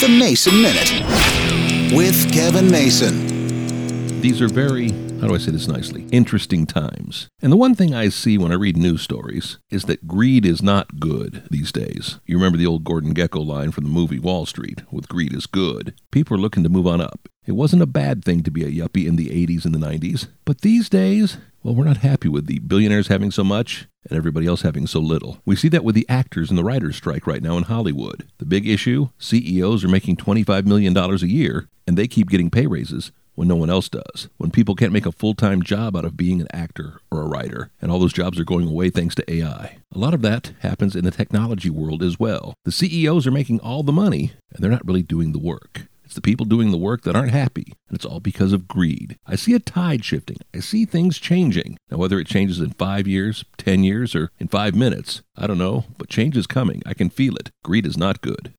The Mason Minute with Kevin Mason. These are very, how do I say this nicely, interesting times. And the one thing I see when I read news stories is that greed is not good these days. You remember the old Gordon Gekko line from the movie Wall Street with greed is good. People are looking to move on up. It wasn't a bad thing to be a yuppie in the 80s and the 90s, but these days, well, we're not happy with the billionaires having so much and everybody else having so little. We see that with the actors and the writers' strike right now in Hollywood. The big issue CEOs are making $25 million a year, and they keep getting pay raises when no one else does. When people can't make a full time job out of being an actor or a writer, and all those jobs are going away thanks to AI. A lot of that happens in the technology world as well. The CEOs are making all the money, and they're not really doing the work. It's the people doing the work that aren't happy, and it's all because of greed. I see a tide shifting. I see things changing. Now, whether it changes in five years, 10 years, or in five minutes, I don't know, but change is coming. I can feel it. Greed is not good.